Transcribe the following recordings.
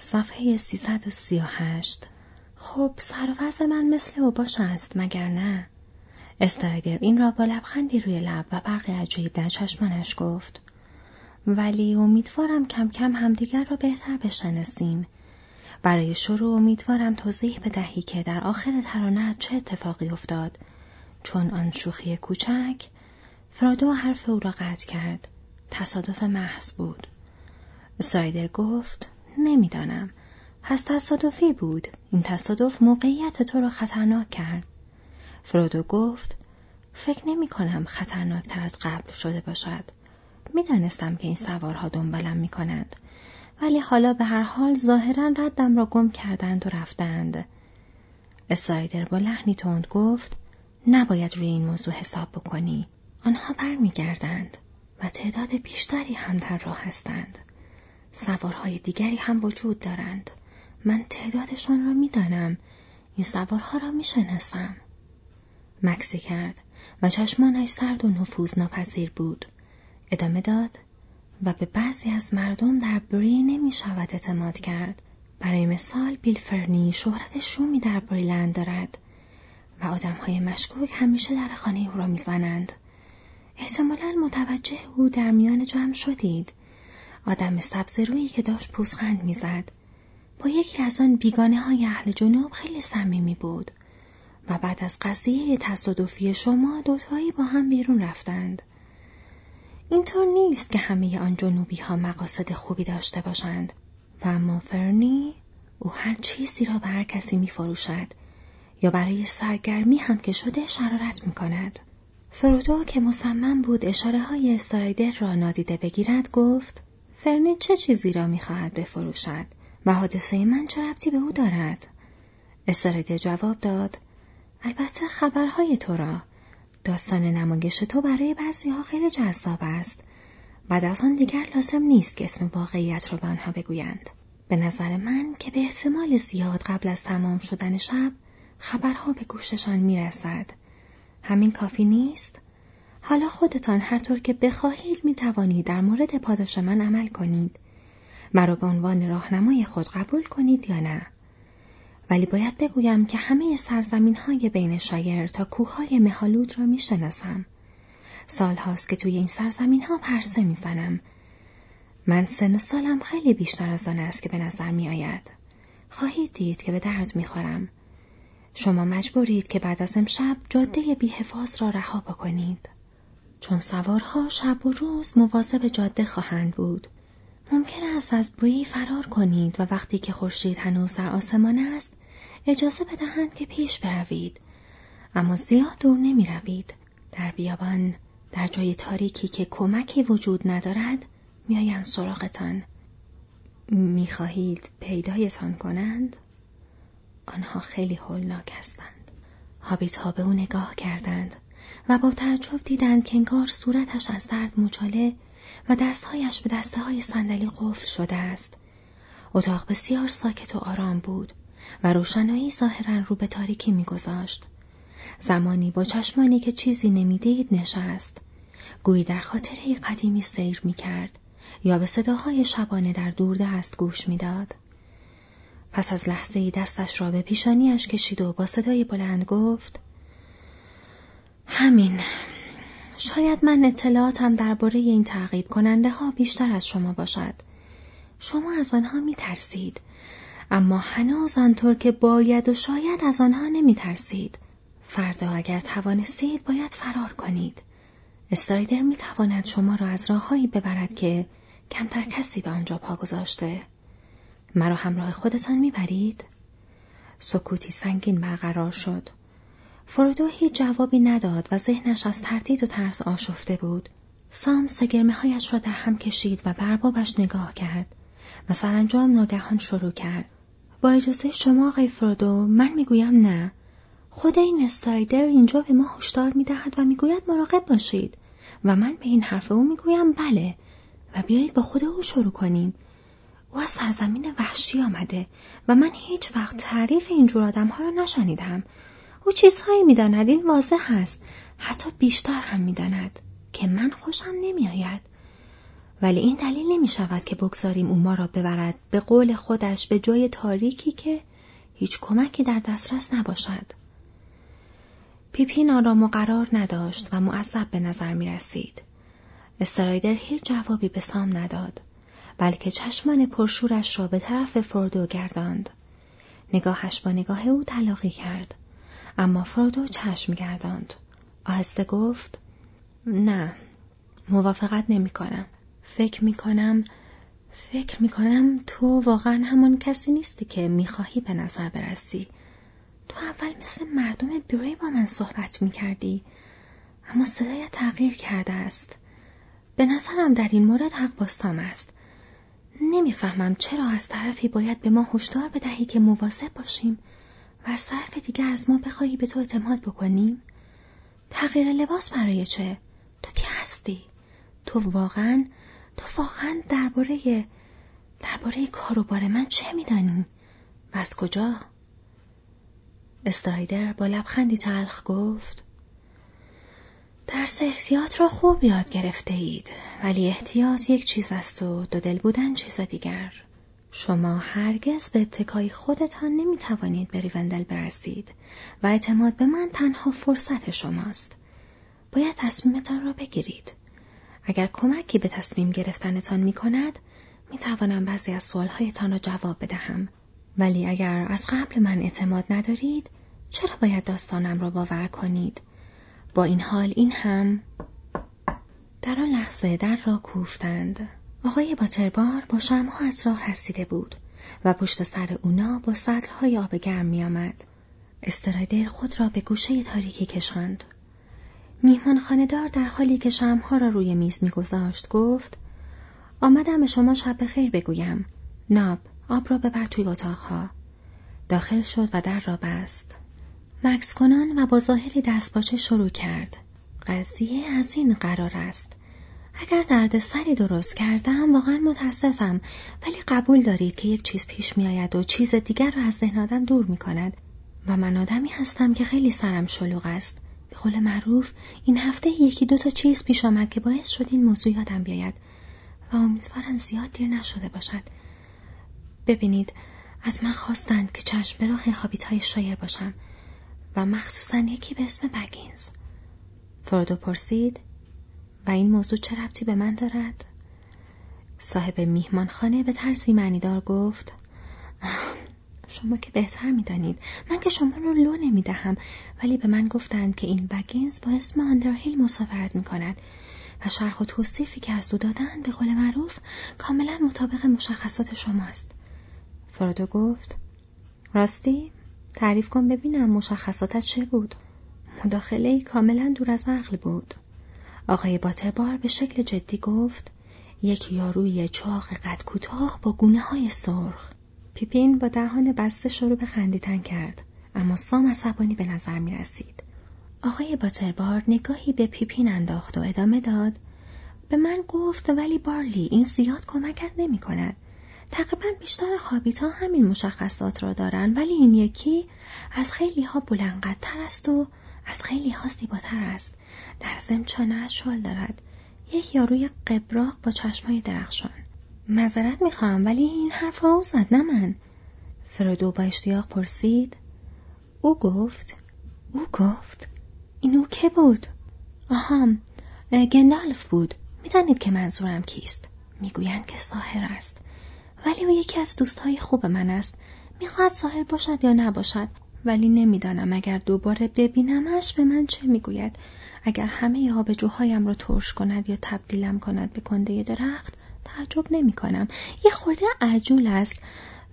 صفحه 338 خب سر و من مثل اوباش است مگر نه؟ استرایدر این را با لبخندی روی لب و برقی عجیب در چشمانش گفت. ولی امیدوارم کم کم همدیگر را بهتر بشناسیم. برای شروع امیدوارم توضیح بدهی که در آخر ترانه چه اتفاقی افتاد. چون آن شوخی کوچک فرادو حرف او را قطع کرد. تصادف محض بود. سایدر گفت نمی‌دانم. پس تصادفی بود. این تصادف موقعیت تو را خطرناک کرد. فرودو گفت فکر نمی کنم خطرناک تر از قبل شده باشد. می‌دانستم که این سوارها دنبالم می کنند ولی حالا به هر حال ظاهرا ردم را گم کردند و رفتند. اسرایدر با لحنی تند گفت نباید روی این موضوع حساب بکنی. آنها برمیگردند و تعداد بیشتری هم در راه هستند. سوارهای دیگری هم وجود دارند. من تعدادشان را می‌دانم. این سوارها را می‌شناسم. مکسی کرد و چشمانش سرد و نفوذ ناپذیر بود. ادامه داد و به بعضی از مردم در بری نمی شود اعتماد کرد. برای مثال بیلفرنی شهرت شومی در بریلند دارد و آدمهای مشکوک همیشه در خانه او را می‌زنند. احتمالا متوجه او در میان جمع شدید. آدم سبز روی که داشت پوزخند می‌زد با یکی از آن بیگانه های اهل جنوب خیلی صمیمی بود و بعد از قضیه تصادفی شما دوتایی با هم بیرون رفتند. اینطور نیست که همه آن جنوبی ها مقاصد خوبی داشته باشند و اما فرنی او هر چیزی را به هر کسی می فروشد یا برای سرگرمی هم که شده شرارت می کند. فرودو که مصمم بود اشاره های استرایدر را نادیده بگیرد گفت فرنی چه چیزی را می‌خواهد بفروشد؟ و حادثه من چه ربطی به او دارد؟ استرایدر جواب داد البته خبرهای تو را. داستان نمایش تو برای بعضی ها خیلی جذاب است. بعد از آن دیگر لازم نیست که اسم واقعیت را به آنها بگویند. به نظر من که به احتمال زیاد قبل از تمام شدن شب خبرها به گوششان می‌رسد. همین کافی نیست؟ حالا خودتان هر طور که بخواهید می توانید در مورد پاداش من عمل کنید. مرا به عنوان راهنمای خود قبول کنید یا نه. ولی باید بگویم که همه سرزمین های بین شایر تا کوههای مهالود را می شناسم. سال هاست که توی این سرزمین ها پرسه می زنم. من سن سالم خیلی بیشتر از آن است که به نظر می آید. خواهید دید که به درد می خورم. شما مجبورید که بعد از امشب جاده بیحفاظ را رها بکنید. چون سوارها شب و روز مواظب جاده خواهند بود. ممکن است از بری فرار کنید و وقتی که خورشید هنوز در آسمان است اجازه بدهند که پیش بروید. اما زیاد دور نمی روید. در بیابان در جای تاریکی که کمکی وجود ندارد میآیند سراغتان. می‌خواهید پیدایتان کنند؟ آنها خیلی هولناک هستند. هابیت ها به او نگاه کردند. و با تعجب دیدند که انگار صورتش از درد مچاله و دستهایش به دسته های صندلی قفل شده است. اتاق بسیار ساکت و آرام بود و روشنایی ظاهرا رو به تاریکی میگذاشت. زمانی با چشمانی که چیزی نمی‌دید نشست. گویی در خاطره قدیمی سیر می کرد یا به صداهای شبانه در دست گوش می‌داد. پس از لحظه دستش را به پیشانیش کشید و با صدای بلند گفت همین شاید من اطلاعاتم درباره این تعقیب کننده ها بیشتر از شما باشد. شما از آنها می ترسید. اما هنوز آنطور که باید و شاید از آنها نمی ترسید. فردا اگر توانستید باید فرار کنید. استرایدر می تواند شما را از راههایی ببرد که کمتر کسی به آنجا پا گذاشته. مرا همراه خودتان می‌برید؟ سکوتی سنگین برقرار شد. فرودو هیچ جوابی نداد و ذهنش از تردید و ترس آشفته بود. سام سگرمه هایش را در هم کشید و بربابش نگاه کرد و سرانجام ناگهان شروع کرد. با اجازه شما آقای فرودو من می‌گویم نه. خود این استایدر اینجا به ما هشدار می‌دهد و می‌گوید مراقب باشید و من به این حرف او می‌گویم بله و بیایید با خود او شروع کنیم. او از سرزمین وحشی آمده و من هیچ وقت تعریف اینجور آدم ها را نشنیدم. او چیزهایی می‌داند این واضح است حتی بیشتر هم می‌داند که من خوشم نمیآید ولی این دلیل نمی شود که بگذاریم او ما را ببرد به قول خودش به جای تاریکی که هیچ کمکی در دسترس نباشد. پیپین آرام و قرار نداشت و معذب به نظر می رسید. استرایدر هیچ جوابی به سام نداد بلکه چشمان پرشورش را به طرف فردو گرداند. نگاهش با نگاه او تلاقی کرد. اما فرودو چشم گرداند. آهسته گفت نه موافقت نمی کنم. فکر می کنم فکر می کنم تو واقعا همان کسی نیستی که می خواهی به نظر برسی. تو اول مثل مردم بیری با من صحبت می کردی. اما صدایت تغییر کرده است. به نظرم در این مورد حق باستام است. نمی‌فهمم چرا از طرفی باید به ما هشدار بدهی که مواظب باشیم و از طرف دیگر از ما بخواهی به تو اعتماد بکنیم؟ تغییر لباس برای چه؟ تو کی هستی؟ تو واقعا تو واقعا درباره درباره کار و بار من چه میدانی؟ و از کجا؟ استرایدر با لبخندی تلخ گفت درس احتیاط را خوب یاد گرفته اید ولی احتیاط یک چیز است و دو دل بودن چیز دیگر شما هرگز به اتکای خودتان نمی توانید به ریوندل برسید و اعتماد به من تنها فرصت شماست. باید تصمیمتان را بگیرید. اگر کمکی به تصمیم گرفتنتان می کند می توانم بعضی از سوالهایتان را جواب بدهم. ولی اگر از قبل من اعتماد ندارید چرا باید داستانم را باور کنید؟ با این حال این هم در آن لحظه در را کوفتند. آقای باتربار با شمها از راه رسیده بود و پشت سر اونا با سطلهای آب گرم می آمد. استرایدر خود را به گوشه تاریکی کشاند. میهمان خاندار در حالی که شمها را روی میز میگذاشت گفت آمدم به شما شب خیر بگویم. ناب آب را ببر توی اتاقها. داخل شد و در را بست. مکس کنان و با ظاهری دستپاچه شروع کرد. قضیه از این قرار است. اگر درد سری درست کردم واقعا متاسفم ولی قبول دارید که یک چیز پیش می آید و چیز دیگر را از ذهن آدم دور می کند و من آدمی هستم که خیلی سرم شلوغ است. به قول معروف این هفته یکی دو تا چیز پیش آمد که باعث شد این موضوع یادم بیاید و امیدوارم زیاد دیر نشده باشد. ببینید از من خواستند که چشم به راه هابیت های شایر باشم و مخصوصا یکی به اسم بگینز. فرودو پرسید و این موضوع چه ربطی به من دارد؟ صاحب میهمانخانه به ترسی معنیدار گفت شما که بهتر می‌دانید. من که شما رو لو نمی‌دهم ولی به من گفتند که این بگینز با اسم آندرهیل مسافرت می‌کند و شرح و توصیفی که از او دادن به قول معروف کاملا مطابق مشخصات شماست. فرودو گفت راستی تعریف کن ببینم مشخصاتت چه بود. مداخله کاملا دور از عقل بود. آقای باتربار به شکل جدی گفت یک یاروی چاق قد کوتاه با گونه های سرخ پیپین با دهان بسته شروع به خندیدن کرد اما سام عصبانی به نظر می رسید. آقای باتربار نگاهی به پیپین انداخت و ادامه داد به من گفت ولی بارلی این زیاد کمکت نمی کند. تقریبا بیشتر ها همین مشخصات را دارند ولی این یکی از خیلی ها بلندقدر است و از خیلی ها زیباتر است. در زم چانه شال دارد. یک یاروی قبراق با چشمای درخشان. معذرت می‌خواهم ولی این حرف او زد نه من. فرودو با اشتیاق پرسید. او گفت. او گفت. این او که بود؟ آها گندالف بود. می‌دانید که منظورم کیست؟ می‌گویند که ساهر است. ولی او یکی از دوستهای خوب من است. می‌خواهد ساحل باشد یا نباشد. ولی نمی‌دانم اگر دوباره ببینمش به من چه می‌گوید. اگر همه آبجوهایم را ترش کند یا تبدیلم کند به کنده درخت تعجب نمی کنم. یه خورده عجول است.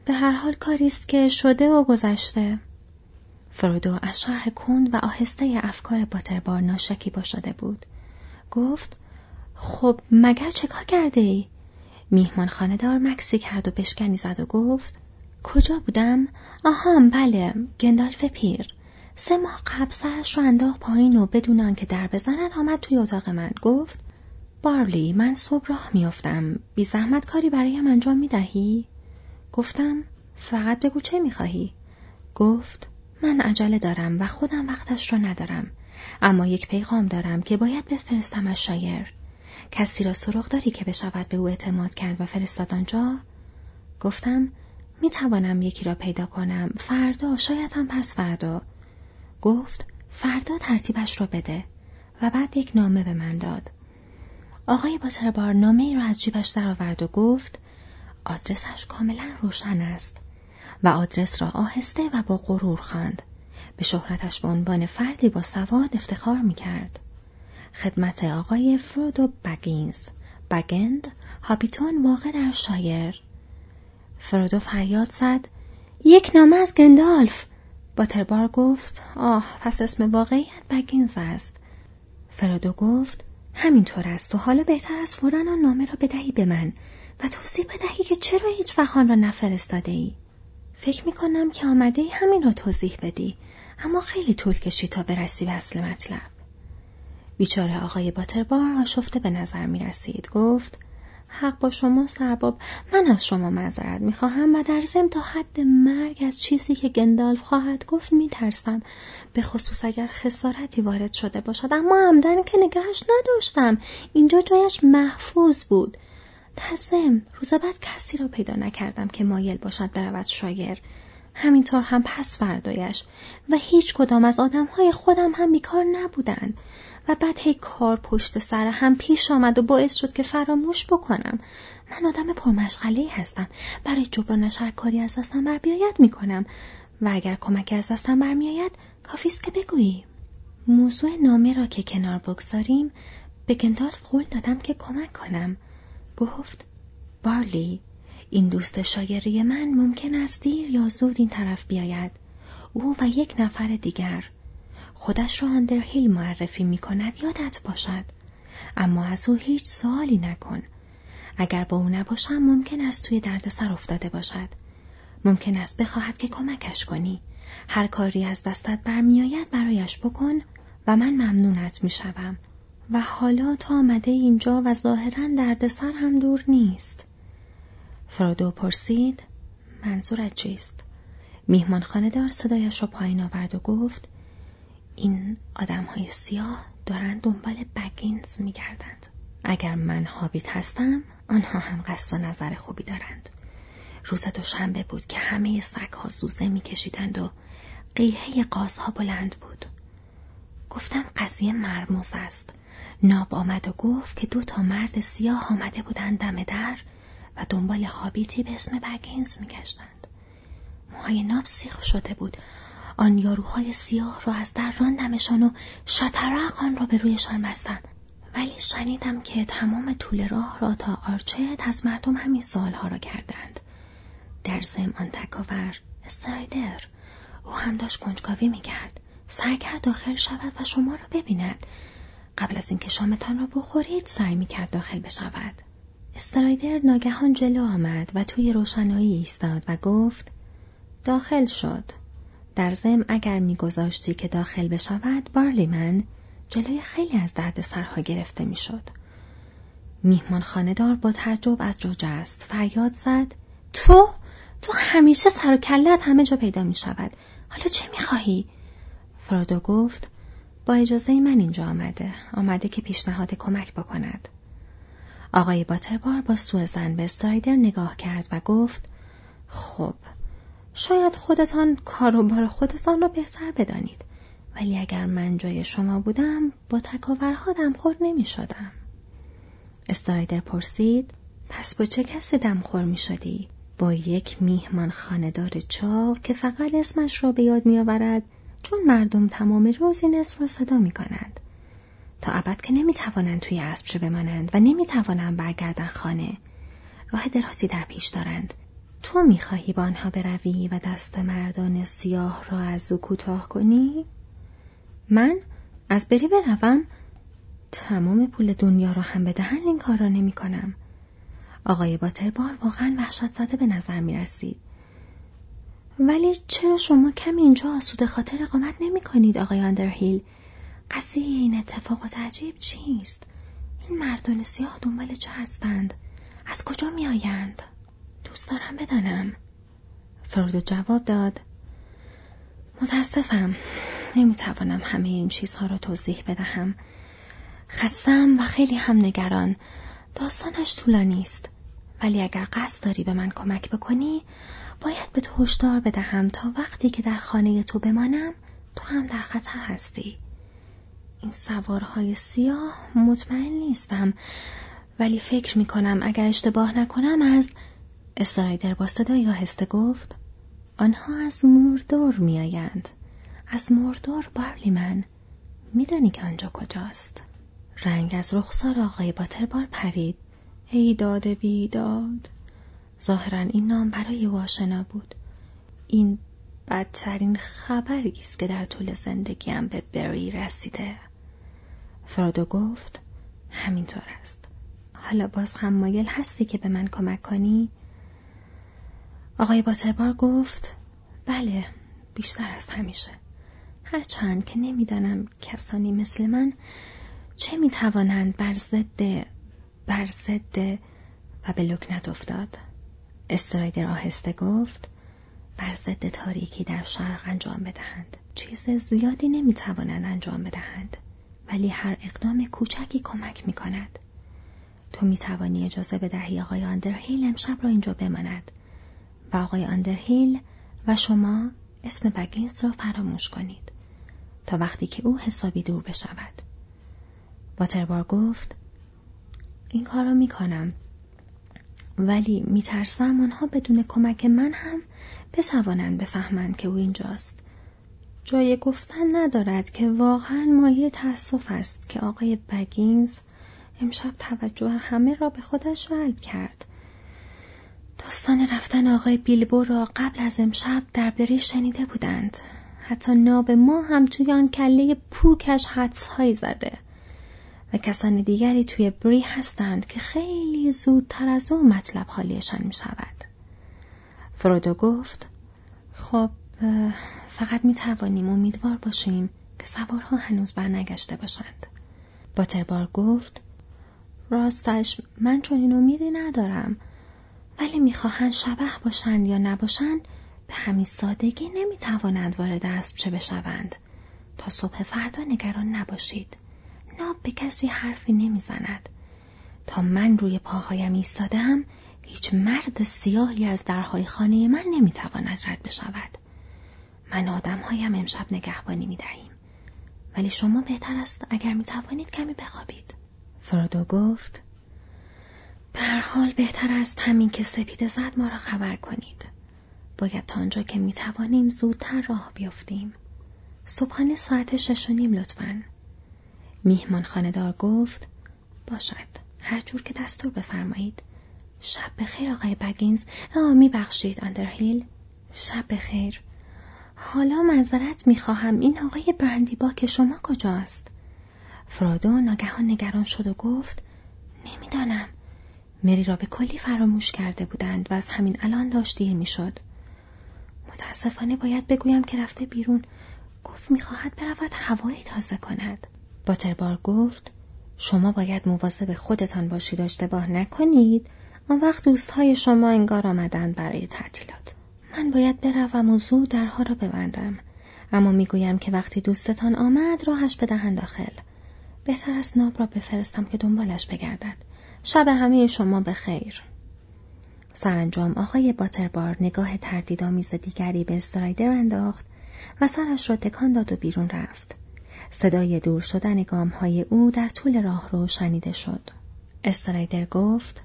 به هر حال کاری است که شده و گذشته. فرودو از شرح کند و آهسته افکار باتربار ناشکیبا شده بود. گفت خب مگر چه کار کرده ای؟ میهمان خاندار مکسی کرد و بشکنی زد و گفت کجا بودم؟ آهام بله گندالف پیر سه ماه قبل سرش رو انداخت پایین و بدون آنکه در بزند آمد توی اتاق من گفت بارلی من صبح راه میافتم بی زحمت کاری برایم انجام می‌دهی؟ گفتم فقط بگو چه می‌خواهی؟ گفت من عجله دارم و خودم وقتش رو ندارم اما یک پیغام دارم که باید بفرستمش شایر کسی را سراغ داری که بشود به او اعتماد کرد و فرستاد آنجا؟ گفتم می توانم یکی را پیدا کنم. فردا شاید هم پس فردا. گفت فردا ترتیبش را بده. و بعد یک نامه به من داد. آقای باتربار نامه ای را از جیبش درآورد و گفت آدرسش کاملا روشن است. و آدرس را آهسته و با غرور خواند. به شهرتش به عنوان فردی با سواد افتخار می کرد. خدمت آقای فرودو بگینز. بگند هابیتون واقع در شایر. فرودو فریاد زد یک نامه از گندالف باتربار گفت آه پس اسم واقعیت بگینز است فرودو گفت همینطور است و حالا بهتر از فورا آن نامه را بدهی به من و توضیح بدهی که چرا هیچ وقت را نفرستاده ای. فکر می کنم که آمده ای همین را توضیح بدی اما خیلی طول کشید تا برسی به اصل مطلب. بیچاره آقای باتربار آشفته به نظر می رسید. گفت حق با شما سرباب. من از شما معذرت می‌خواهم و در ضمن تا حد مرگ از چیزی که گندالف خواهد گفت میترسم. به خصوص اگر خسارتی وارد شده باشد. اما عمدن که نگهش نداشتم. اینجا جایش محفوظ بود. در ضمن روز بعد کسی را پیدا نکردم که مایل باشد برود شاگر. همینطور هم پس فردایش. و هیچ کدام از آدمهای خودم هم بیکار نبودند. و بعد هی کار پشت سر هم پیش آمد و باعث شد که فراموش بکنم. من آدم پرمشغله هستم. برای جبرانش هر کاری از دستم بر بیاید می‌کنم. و اگر کمکی از دستم برمیآید کافی است که بگویی موضوع نامه را که کنار بگذاریم به گندالف قول دادم که کمک کنم. گفت بارلی این دوست شاگری من ممکن است دیر یا زود این طرف بیاید. او و یک نفر دیگر. خودش را هیل معرفی می کند یادت باشد. اما از او هیچ سوالی نکن. اگر با او نباشم ممکن است توی دردسر افتاده باشد. ممکن است بخواهد که کمکش کنی. هر کاری از دستت برمیآید برایش بکن و من ممنونت می‌شوم. و حالا تا آمده اینجا و ظاهرا دردسر هم دور نیست. فرودو پرسید منظورت چیست؟ میهمان دار صدایش را پایین آورد و گفت این آدم های سیاه دارند دنبال بگینز میگردند. اگر من هابیت هستم آنها هم قصد و نظر خوبی دارند. روز دوشنبه بود که همه ها زوزه میکشیدند و قیهه قازها بلند بود. گفتم قضیه مرموز است. ناب آمد و گفت که دو تا مرد سیاه آمده بودند دم در و دنبال هابیتی به اسم بگینز میگشتند. موهای ناب سیخ شده بود آن یاروهای سیاه را از در راندمشان و شطرق آن را به رویشان بستم. ولی شنیدم که تمام طول راه را تا آرچت از مردم همین سوالها را کردند. در زم آن تکاور استرایدر او هم داشت کنجکاوی می‌کرد. سعی کرد داخل شود و شما را ببیند. قبل از اینکه شامتان را بخورید سعی می‌کرد داخل بشود. استرایدر ناگهان جلو آمد و توی روشنایی ایستاد و گفت داخل شد. در زم اگر میگذاشتی که داخل بشود بارلی من جلوی خیلی از درد سرها گرفته می‌شد. میهمان خاندار با تعجب از جا است. فریاد زد تو؟ تو همیشه سر و کلت همه جا پیدا می شود حالا چه می خواهی؟ فرادو گفت با اجازه من اینجا آمده. آمده که پیشنهاد کمک بکند. آقای باتربار با سوء زن به استرایدر نگاه کرد و گفت خب شاید خودتان کار و بار خودتان را بهتر بدانید ولی اگر من جای شما بودم با تکاورها دمخور نمی شدم. استرایدر پرسید پس با چه کسی دمخور می شدی؟ با یک میهمان خاندار چاو که فقط اسمش را به یاد می آورد چون مردم تمام روز این اسم را صدا می کنند. تا ابد که نمی توانند توی اسب بمانند و نمی توانند برگردن خانه. راه درازی در پیش دارند تو می‌خواهی با آنها بروی و دست مردان سیاه را از او کوتاه کنی؟ من از بری بروم تمام پول دنیا را هم بدهن این کار را نمی کنم. آقای باتربار واقعا وحشت زده به نظر می رسید. ولی چرا شما کمی اینجا آسود خاطر اقامت نمی کنید آقای آندرهیل؟ قضیه این اتفاقات عجیب چیست؟ این مردان سیاه دنبال چه هستند؟ از کجا می آیند؟ دوست دارم بدانم. فرودو جواب داد. متاسفم. نمی‌توانم همه این چیزها را توضیح بدهم. خستم و خیلی هم نگران. داستانش طولانی است. ولی اگر قصد داری به من کمک بکنی باید به تو هشدار بدهم تا وقتی که در خانه تو بمانم تو هم در خطر هستی. این سوارهای سیاه مطمئن نیستم. ولی فکر می کنم اگر اشتباه نکنم از استرایدر با صدای آهسته گفت آنها از موردور میآیند. از موردور بارلی من. میدانی که آنجا کجاست. رنگ از رخسار آقای باتربار پرید. ای داد بیداد. ظاهرا این نام برای او آشنا بود. این بدترین خبری است که در طول زندگیم به بری رسیده. فرادو گفت همینطور است. حالا باز هم مایل هستی که به من کمک کنی؟ آقای باتربار گفت بله بیشتر از همیشه. هرچند که نمی‌دانم کسانی مثل من چه می‌توانند بر ضد بر ضد و به لکنت افتاد استرایدر آهسته گفت بر ضد تاریکی در شرق انجام بدهند. چیز زیادی نمی‌توانند انجام بدهند ولی هر اقدام کوچکی کمک می‌کند. تو می‌توانی اجازه بدهی آقای آندرهیل امشب را اینجا بماند. و آقای آندرهیل و شما اسم بگینز را فراموش کنید تا وقتی که او حسابی دور بشود. واتربار گفت این کار را می کنم ولی می ترسم آنها بدون کمک من هم بتوانند بفهمند که او اینجاست. جای گفتن ندارد که واقعا مایه تأسف است که آقای بگینز امشب توجه همه را به خودش جلب کرد. داستان رفتن آقای بیلبو را قبل از امشب در بری شنیده بودند. حتی ناب ما هم توی آن کله پوکش حدسهایی زده. و کسان دیگری توی بری هستند که خیلی زودتر از او مطلب حالیشان می شود. فرودو گفت خب فقط می توانیم امیدوار باشیم که سوارها هنوز برنگشته باشند. باتربار گفت راستش من چون این امیدی ندارم ولی می‌خواهند شبه باشند یا نباشند به همین سادگی نمی‌توانند وارد اسب چه بشوند. تا صبح فردا نگران نباشید. ناب به کسی حرفی نمی‌زند. تا من روی پاهایم ایستادم هیچ مرد سیاهی از درهای خانه من نمی‌تواند رد بشود. من آدمهایم امشب نگهبانی می‌دهیم. ولی شما بهتر است اگر می‌توانید کمی بخوابید. فرودو گفت هر حال بهتر است همین که سپیده زد ما را خبر کنید. باید تا آنجا که می‌توانیم زودتر راه بیفتیم صبحانه ساعت شش و نیم لطفا. میهمان خاندار گفت باشد. هر جور که دستور بفرمایید. شب بخیر آقای بگینز. آه میبخشید آندرهیل. شب بخیر. حالا معذرت می‌خواهم. این آقای برندیبا که شما کجاست؟ فرادو ناگهان نگران شد و گفت نمی‌دانم. مری را به کلی فراموش کرده بودند و از همین الان داشت دیر می‌شد. متاسفانه باید بگویم که رفته بیرون. گفت می‌خواهد برود هوایی تازه کند. باتربار گفت شما باید مواظب خودتان باشید اشتباه نکنید. آن وقت دوستهای شما انگار آمدند برای تعطیلات. من باید بروم و زود درها را ببندم. اما می‌گویم که وقتی دوستتان آمد راهش بدهند داخل. بهتر است ناب را بفرستم که دنبالش بگردد. شب همه شما به خیر. سرانجام آقای باتربار نگاه تردیدآمیز دیگری به استرایدر انداخت و سرش را تکان داد و بیرون رفت. صدای دور شدن گام های او در طول راه رو شنیده شد. استرایدر گفت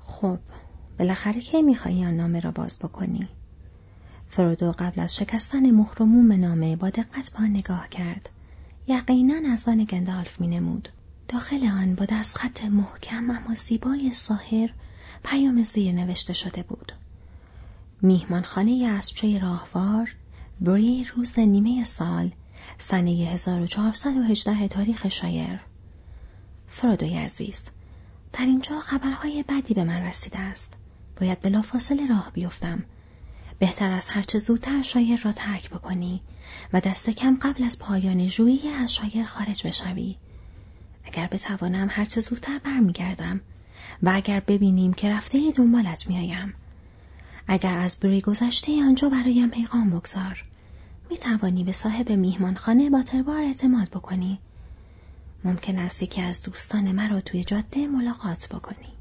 خب بالاخره کی می‌خواهی آن نامه را باز بکنی؟ فرودو قبل از شکستن مهر نامه با دقت به نگاه کرد. یقینا از آن گندالف می نمود. داخل آن با دستخط محکم اما زیبای ساهر پیام زیر نوشته شده بود. میهمانخانه اسبچه راهوار بری روز نیمه سال سنه 1418 تاریخ شایر فرودوی عزیز در اینجا خبرهای بدی به من رسیده است. باید بلافاصله راه بیفتم. بهتر از هرچه زودتر شایر را ترک بکنی و دست کم قبل از پایان جویی از شایر خارج بشوی. اگر بتوانم هرچه زودتر برمیگردم و اگر ببینیم که رفته دنبالت میآیم اگر از بری گذشته آنجا برایم پیغام بگذار می توانی به صاحب میهمانخانه با تربار اعتماد بکنی ممکن است یکی از دوستان مرا توی جاده ملاقات بکنی.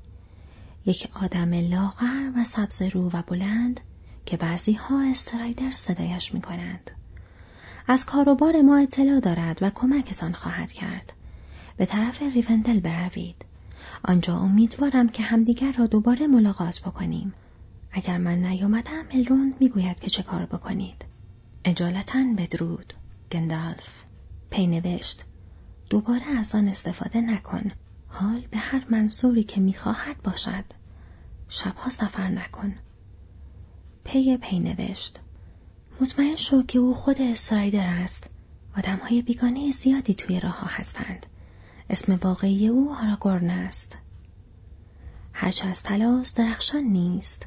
یک آدم لاغر و سبز رو و بلند که بعضی ها استرایدر صدایش می کنند. از کاروبار ما اطلاع دارد و کمکتان خواهد کرد. به طرف ریوندل بروید. آنجا امیدوارم که همدیگر را دوباره ملاقات بکنیم. اگر من نیامدم الروند می‌گوید که چه کار بکنید. اجالتا بدرود. گندالف. پی نوشت. دوباره از آن استفاده نکن. حال به هر منظوری که می‌خواهد باشد. شبها سفر نکن. پی پی نوشت. مطمئن شو که او خود استرایدر است. آدمهای بیگانه زیادی توی راه هستند. اسم واقعی او هاراگورن است. هرچه از تلاس درخشان نیست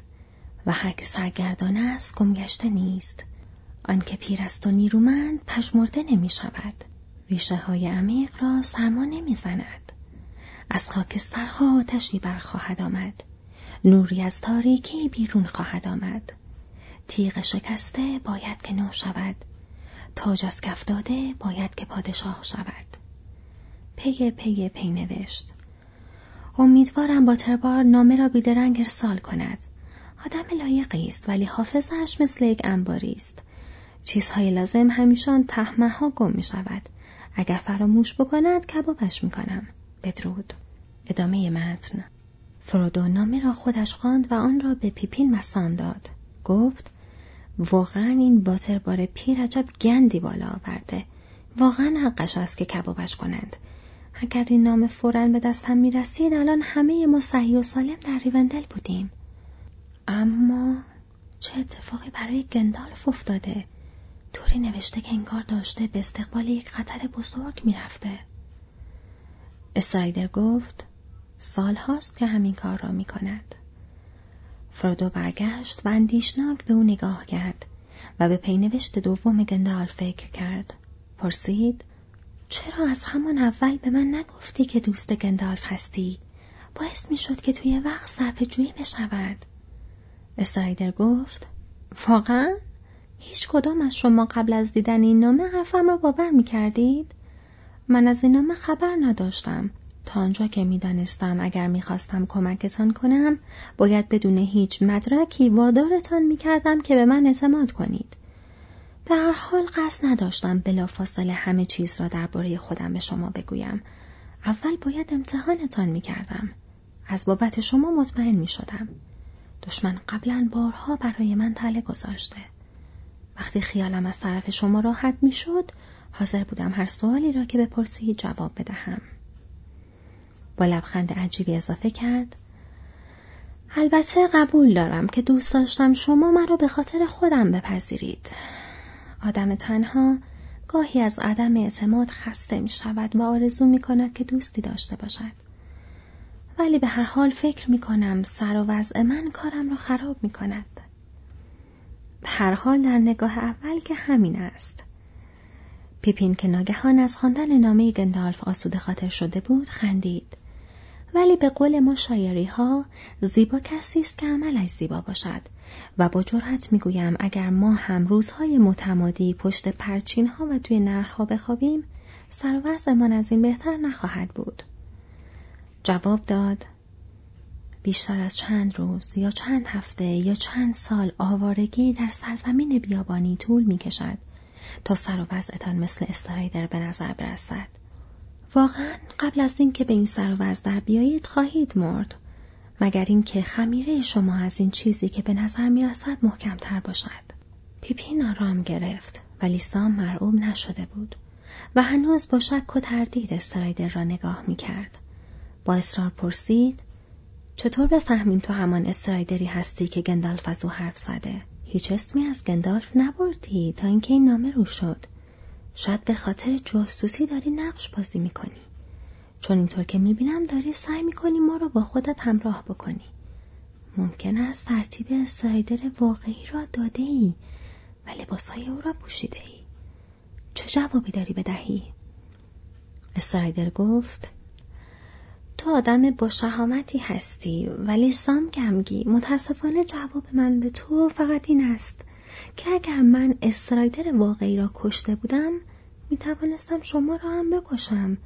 و هر که سرگردان است گمگشته نیست. آنکه پیر است و نیرومند پشمرده نمی شود. ریشه های عمیق را سرما نمی زند. از خاکسترها آتشی برخواهد آمد. نوری از تاریکی بیرون خواهد آمد. تیغ شکسته باید که نو شود. تاج از کف باید که پادشاه شود. پی پی پی نوشت. امیدوارم باتربار نامه را بیدرنگ ارسال کند. آدم لایقی است ولی حافظش مثل یک انباری است. چیزهای لازم همیشه آن ته مه ها گم می شود. اگر فراموش بکند کبابش می کنم. بدرود. ادامه متن. فرودو نامه را خودش خواند و آن را به پیپین مسان داد. گفت واقعا این باتربار پیر عجب گندی بالا آورده. واقعا حقش است که کبابش کنند. اگر این نام فورا به دستم می رسید الان همه ما صحیح و سالم در ریوندل بودیم. اما چه اتفاقی برای گندالف افتاده؟ طوری نوشته که انگار داشته به استقبال یک خطر بزرگ می‌رفته. استرایدر گفت سال هاست که همین کار را می کند. فرودو برگشت و اندیشناک به او نگاه کرد و به پینوشت دوم گندال فکر کرد. پرسید چرا از همان اول به من نگفتی که دوست گندالف هستی؟ باعث می شد که توی وقت صرف جویی بشود. استرایدر گفت واقعا؟ هیچ کدام از شما قبل از دیدن این نامه حرفم را باور می کردید؟ من از این نامه خبر نداشتم تا آنجا که می‌دانستم اگر می‌خواستم کمکتان کنم باید بدون هیچ مدرکی وادارتان می‌کردم که به من اعتماد کنید به هر حال قصد نداشتم بلافاصله همه چیز را درباره خودم به شما بگویم. اول باید امتحانتان می‌کردم. از بابت شما مطمئن می‌شدم. دشمن قبلا بارها برای من تله گذاشته. وقتی خیالم از طرف شما راحت می‌شد حاضر بودم هر سوالی را که بپرسید جواب بدهم. با لبخند عجیبی اضافه کرد البته قبول دارم که دوست داشتم شما مرا به خاطر خودم بپذیرید. آدم تنها گاهی از عدم اعتماد خسته می شود و آرزو می کند که دوستی داشته باشد. ولی به هر حال فکر می کنم سر و وضع من کارم را خراب می کند. به هر حال در نگاه اول که همین است. پیپین که ناگهان از خواندن نامه گندالف آسوده خاطر شده بود خندید. ولی به قول ما شایری ها زیبا کسی است که عملش زیبا باشد و با جرأت می‌گویم اگر ما هم روزهای متمادی پشت پرچین ها و توی نهرها بخوابیم سر من از این بهتر نخواهد بود جواب داد بیشتر از چند روز یا چند هفته یا چند سال آوارگی در سرزمین بیابانی طول می کشد تا سر و وضعتان مثل استرایدر به نظر برسد. واقعا قبل از اینکه به این سر و در بیایید خواهید مرد مگر اینکه خمیره شما از این چیزی که به نظر می رسد محکمتر باشد. پیپین آرام گرفت ولی سام مرعوب نشده بود و هنوز با شک و تردید استرایدر را نگاه می کرد. با اصرار پرسید چطور بفهمیم تو همان استرایدری هستی که گندالف از او حرف زده؟ هیچ اسمی از گندالف نبردی تا اینکه این نامه رو شد. شاید به خاطر جاسوسی داری نقش بازی می‌کنی. چون اینطور که می‌بینم داری سعی می‌کنی ما رو با خودت همراه بکنی. ممکن است ترتیب استرایدر واقعی را داده ای و لباسهای او را پوشیده ای. چه جوابی داری بدهی؟ استرایدر گفت تو آدم با شهامتی هستی ولی سام گمگی متاسفانه جواب من به تو فقط این است که اگر من استرایدر واقعی را کشته بودم می توانستم شما را هم بکشم.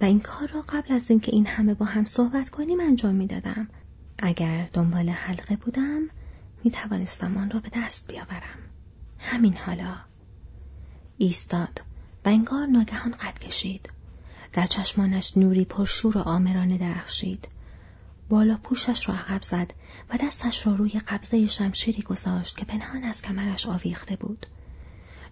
و این کار را قبل از اینکه این همه با هم صحبت کنیم انجام می‌دادم. اگر دنبال حلقه بودم می توانستم آن را به دست بیاورم. همین حالا. ایستاد و انگار ناگهان قد کشید. در چشمانش نوری پرشور و آمرانه درخشید. بالا پوشش را عقب زد و دستش را روی قبضه شمشیری گذاشت که پنهان از کمرش آویخته بود.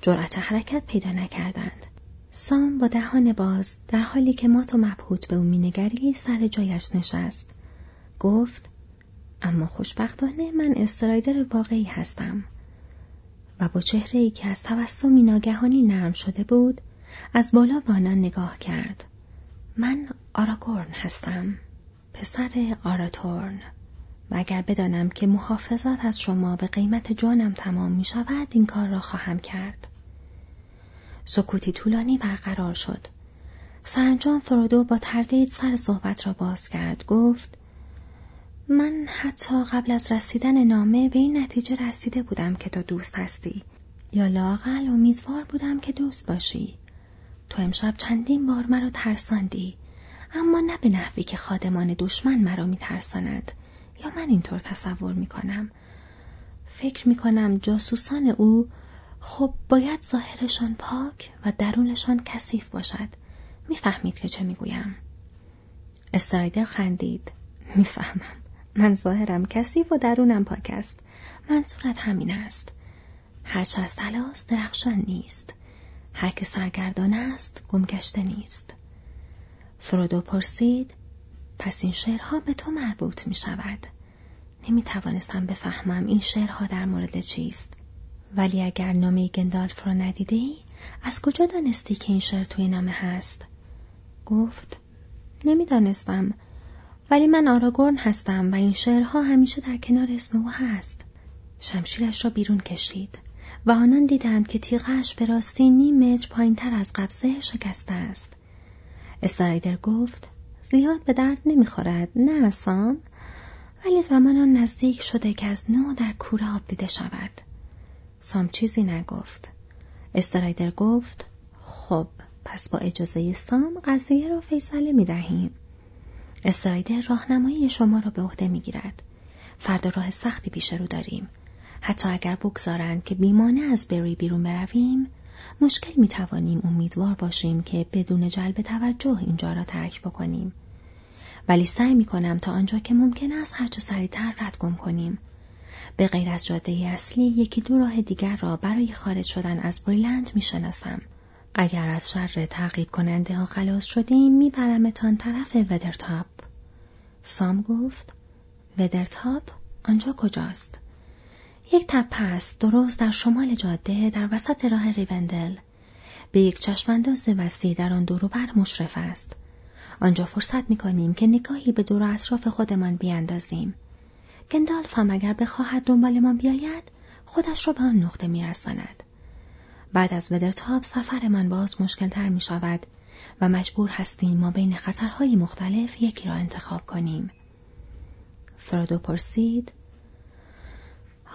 جرأت حرکت پیدا نکردند. سام با دهان باز در حالی که مات و مبهوت به او مینگری سر جایش نشست. گفت اما خوشبختانه من استرایدر واقعی هستم. و با چهره ای که از توسمی ناگهانی نرم شده بود از بالا به نگاه کرد. من آراگورن هستم. پسر آراتورن. و اگر بدانم که محافظت از شما به قیمت جانم تمام می شود این کار را خواهم کرد. سکوتی طولانی برقرار شد. سرانجام فرودو با تردید سر صحبت را باز کرد. گفت من حتی قبل از رسیدن نامه به این نتیجه رسیده بودم که تو دوست هستی. یا لاقل امیدوار بودم که دوست باشی. تو امشب چندین بار مرا ترساندی. اما نه به نحوی که خادمان دشمن مرا میترساند. یا من اینطور تصور می‌کنم. فکر می‌کنم جاسوسان او خب باید ظاهرشان پاک و درونشان کثیف باشد. می‌فهمید که چه می‌گویم. استرایدر خندید. می‌فهمم. من ظاهرم کثیف و درونم پاک است. منظورت همین است. هرچه از تلاست درخشان نیست. هر که سرگردان است گمگشته نیست. فرودو پرسید پس این شعرها به تو مربوط می شود. نمی توانستم بفهمم این شعرها در مورد چیست. ولی اگر نامه گندالف را ندیده ای از کجا دانستی که این شعر توی نامه هست؟ گفت نمی‌دانستم. ولی من آراگورن هستم و این شعرها همیشه در کنار اسم او هست. شمشیرش را بیرون کشید و آنان دیدند که تیغش به راستی نیم متر پایین تر از قبضه شکسته است. استرایدر گفت زیاد به درد نمی‌خورد نه سام ولی زمان آن نزدیک شده که از نو در کوره آب دیده شود. سام چیزی نگفت. استرایدر گفت خب پس با اجازه سام قضیه را فیصله می دهیم. استرایدر راهنمایی شما را به عهده می گیرد. فردا راه سختی پیش رو داریم. حتی اگر بگذارند که بیمانه از بری بیرون برویم مشکل می توانیم امیدوار باشیم که بدون جلب توجه اینجا را ترک بکنیم. ولی سعی می کنم تا آنجا که ممکن است هرچه سریعتر رد گم کنیم. به غیر از جاده اصلی یکی دو راه دیگر را برای خارج شدن از بریلند می شناسم. اگر از شر تعقیب کننده ها خلاص شدیم میبرمتان طرف ودرتاپ. سام گفت ودرتاپ آنجا کجاست؟ یک تپه است درست در شمال جاده در وسط راه ریوندل. به یک چشمانداز وسیع در آن دوروبر مشرف است. آنجا فرصت می‌کنیم که نگاهی به دور اطراف خودمان بیاندازیم. گندالف هم اگر بخواهد دنبالمان بیاید خودش را به آن نقطه میرساند. بعد از ودرتاب سفرمان باز مشکلتر می شود و مجبور هستیم ما بین خطرهای مختلف یکی را انتخاب کنیم. فرودو پرسید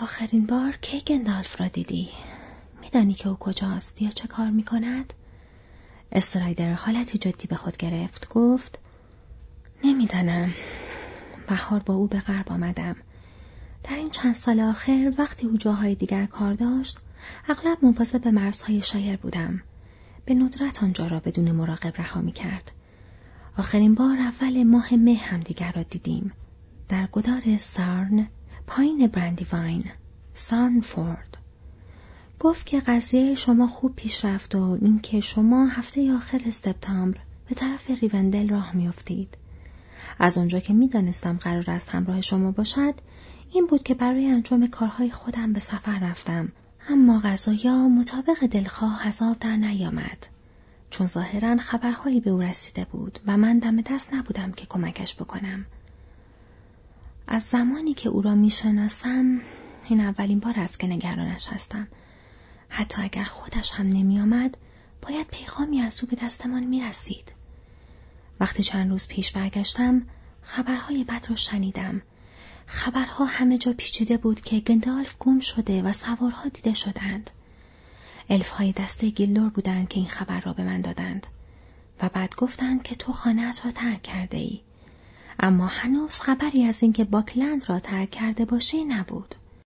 آخرین بار کی گندالف را دیدی؟ میدانی که او کجاست یا چه کار می کند؟ استرایدر حالتی جدی به خود گرفت گفت نمی‌دانم بهار با او به غرب آمدم در این چند سال آخر وقتی او جاهای دیگر کار داشت اغلب به مرزهای شایر بودم به ندرت آنجا را بدون مراقب رها می کرد. آخرین بار اول ماه مه هم دیگر را دیدیم. در گدار سارن پایین براندیواین سارنفورد گفت که قضیه شما خوب پیش رفت و اینکه شما هفته آخر سپتامبر به طرف ریوندل راه میافتید. از آنجا که می‌دانستم قرار است همراه شما باشد این بود که برای انجام کارهای خودم به سفر رفتم اما غذایا مطابق دلخواه آب در نیامد. چون ظاهرا خبرهایی به او رسیده بود و من دم دست نبودم که کمکش بکنم. از زمانی که او را می‌شناسم این اولین بار است که نگرانش هستم حتی اگر خودش هم نمیآمد باید پیغامی از او به دستمان می‌رسید وقتی چند روز پیش برگشتم خبرهای بد را شنیدم خبرها همه جا پیچیده بود که گندالف گم شده و سوارها دیده شدند. الفهای دسته گیلور بودند که این خبر را به من دادند. و بعد گفتند که تو خانهات را ترک کرده ای. اما هنوز خبری از اینکه باکلند را ترک کرده باشی نبود.